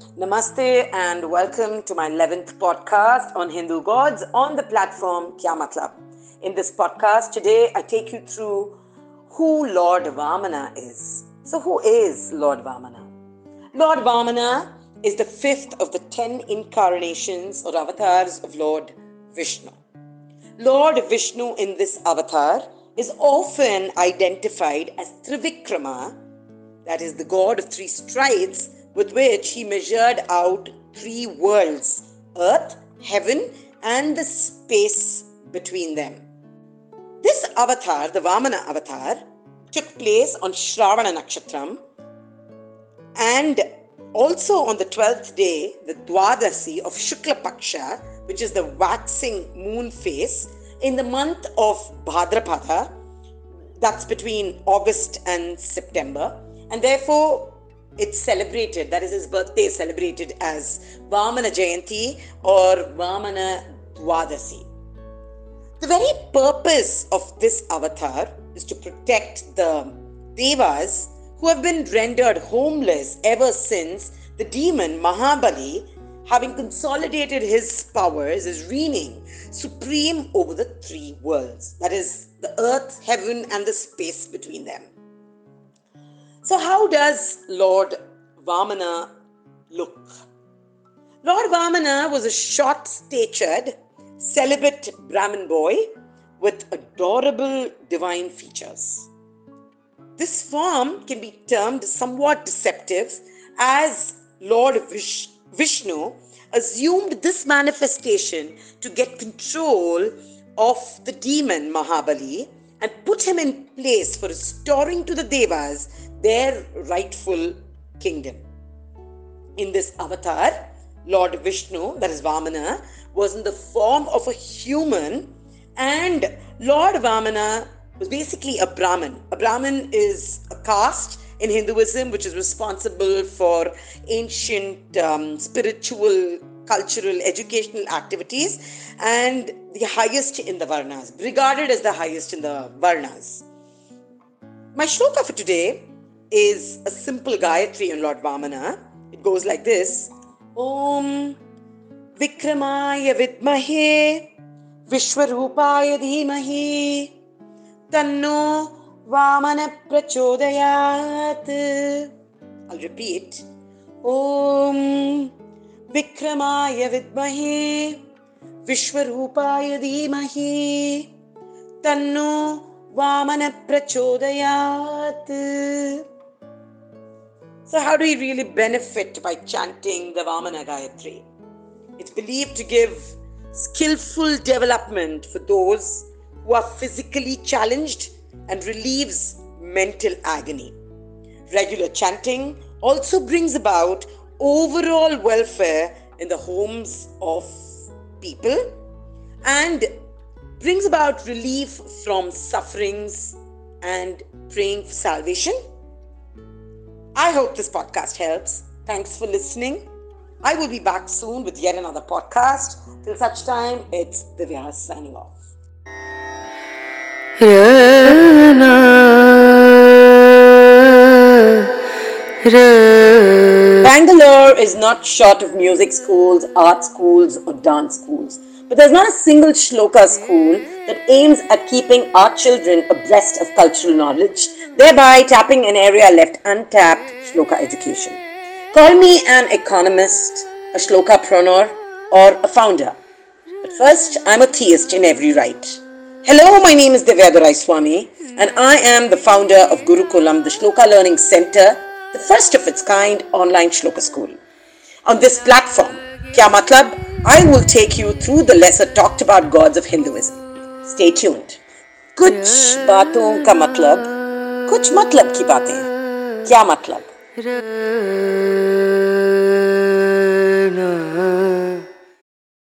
Namaste and welcome to my 11th podcast on Hindu gods on the platform Kya Matlab. In this podcast today, I take you through who Lord Vamana is. So, who is Lord Vamana? Lord Vamana is the fifth of the ten incarnations or avatars of Lord Vishnu. Lord Vishnu in this avatar is often identified as Trivikrama, that is the god of three strides with which he measured out three worlds earth, heaven, and the space between them. This avatar, the Vamana avatar, took place on Shravana Nakshatram and also on the 12th day, the Dwadasi of Shukla Paksha, which is the waxing moon phase, in the month of Bhadrapada, that's between August and September, and therefore it's celebrated, that is his birthday is celebrated as Vamana Jayanti or Vamana Dwadasi. The very purpose of this avatar is to protect the devas who have been rendered homeless ever since the demon Mahabali, having consolidated his powers, is reigning supreme over the three worlds that is, the earth, heaven, and the space between them. So, how does Lord Vamana look? Lord Vamana was a short statured, celibate Brahmin boy with adorable divine features. This form can be termed somewhat deceptive as Lord Vish- Vishnu assumed this manifestation to get control of the demon Mahabali and put him in place for restoring to the Devas their rightful kingdom. In this avatar, Lord Vishnu, that is Vamana, was in the form of a human, and Lord Vamana was basically a Brahmin. A Brahmin is a caste in Hinduism which is responsible for ancient um, spiritual, cultural, educational activities and the highest in the Varnas, regarded as the highest in the Varnas. My shloka for today is a simple Gayatri in Lord Vamana. It goes like this Om Vikramaya Vidmahe Vishwarupaya Dhimahi Tanno Vamana Prachodayat. I'll repeat. Om Vidmahe Vishwarupaya Dhimahi Tanno Vamana Prachodayat. So, how do we really benefit by chanting the Vamana Gayatri? It's believed to give skillful development for those who are physically challenged and relieves mental agony. Regular chanting also brings about overall welfare in the homes of people and brings about relief from sufferings and praying for salvation. I hope this podcast helps. Thanks for listening. I will be back soon with yet another podcast. Till such time, it's Divyaa signing off. Bangalore is not short of music schools, art schools, or dance schools. But there's not a single shloka school that aims at keeping our children abreast of cultural knowledge, thereby tapping an area left untapped shloka education. Call me an economist, a shlokapreneur, or a founder. But first, I'm a theist in every right. Hello, my name is Divyaa Swami, and I am the founder of Gurukulam, the Shloka Learning Center, the first of its kind online shloka school. On this platform, Kya Matlab, I will take you through the lesser talked about gods of Hinduism. Stay tuned. कुछ बातों का मतलब कुछ मतलब की बातें क्या मतलब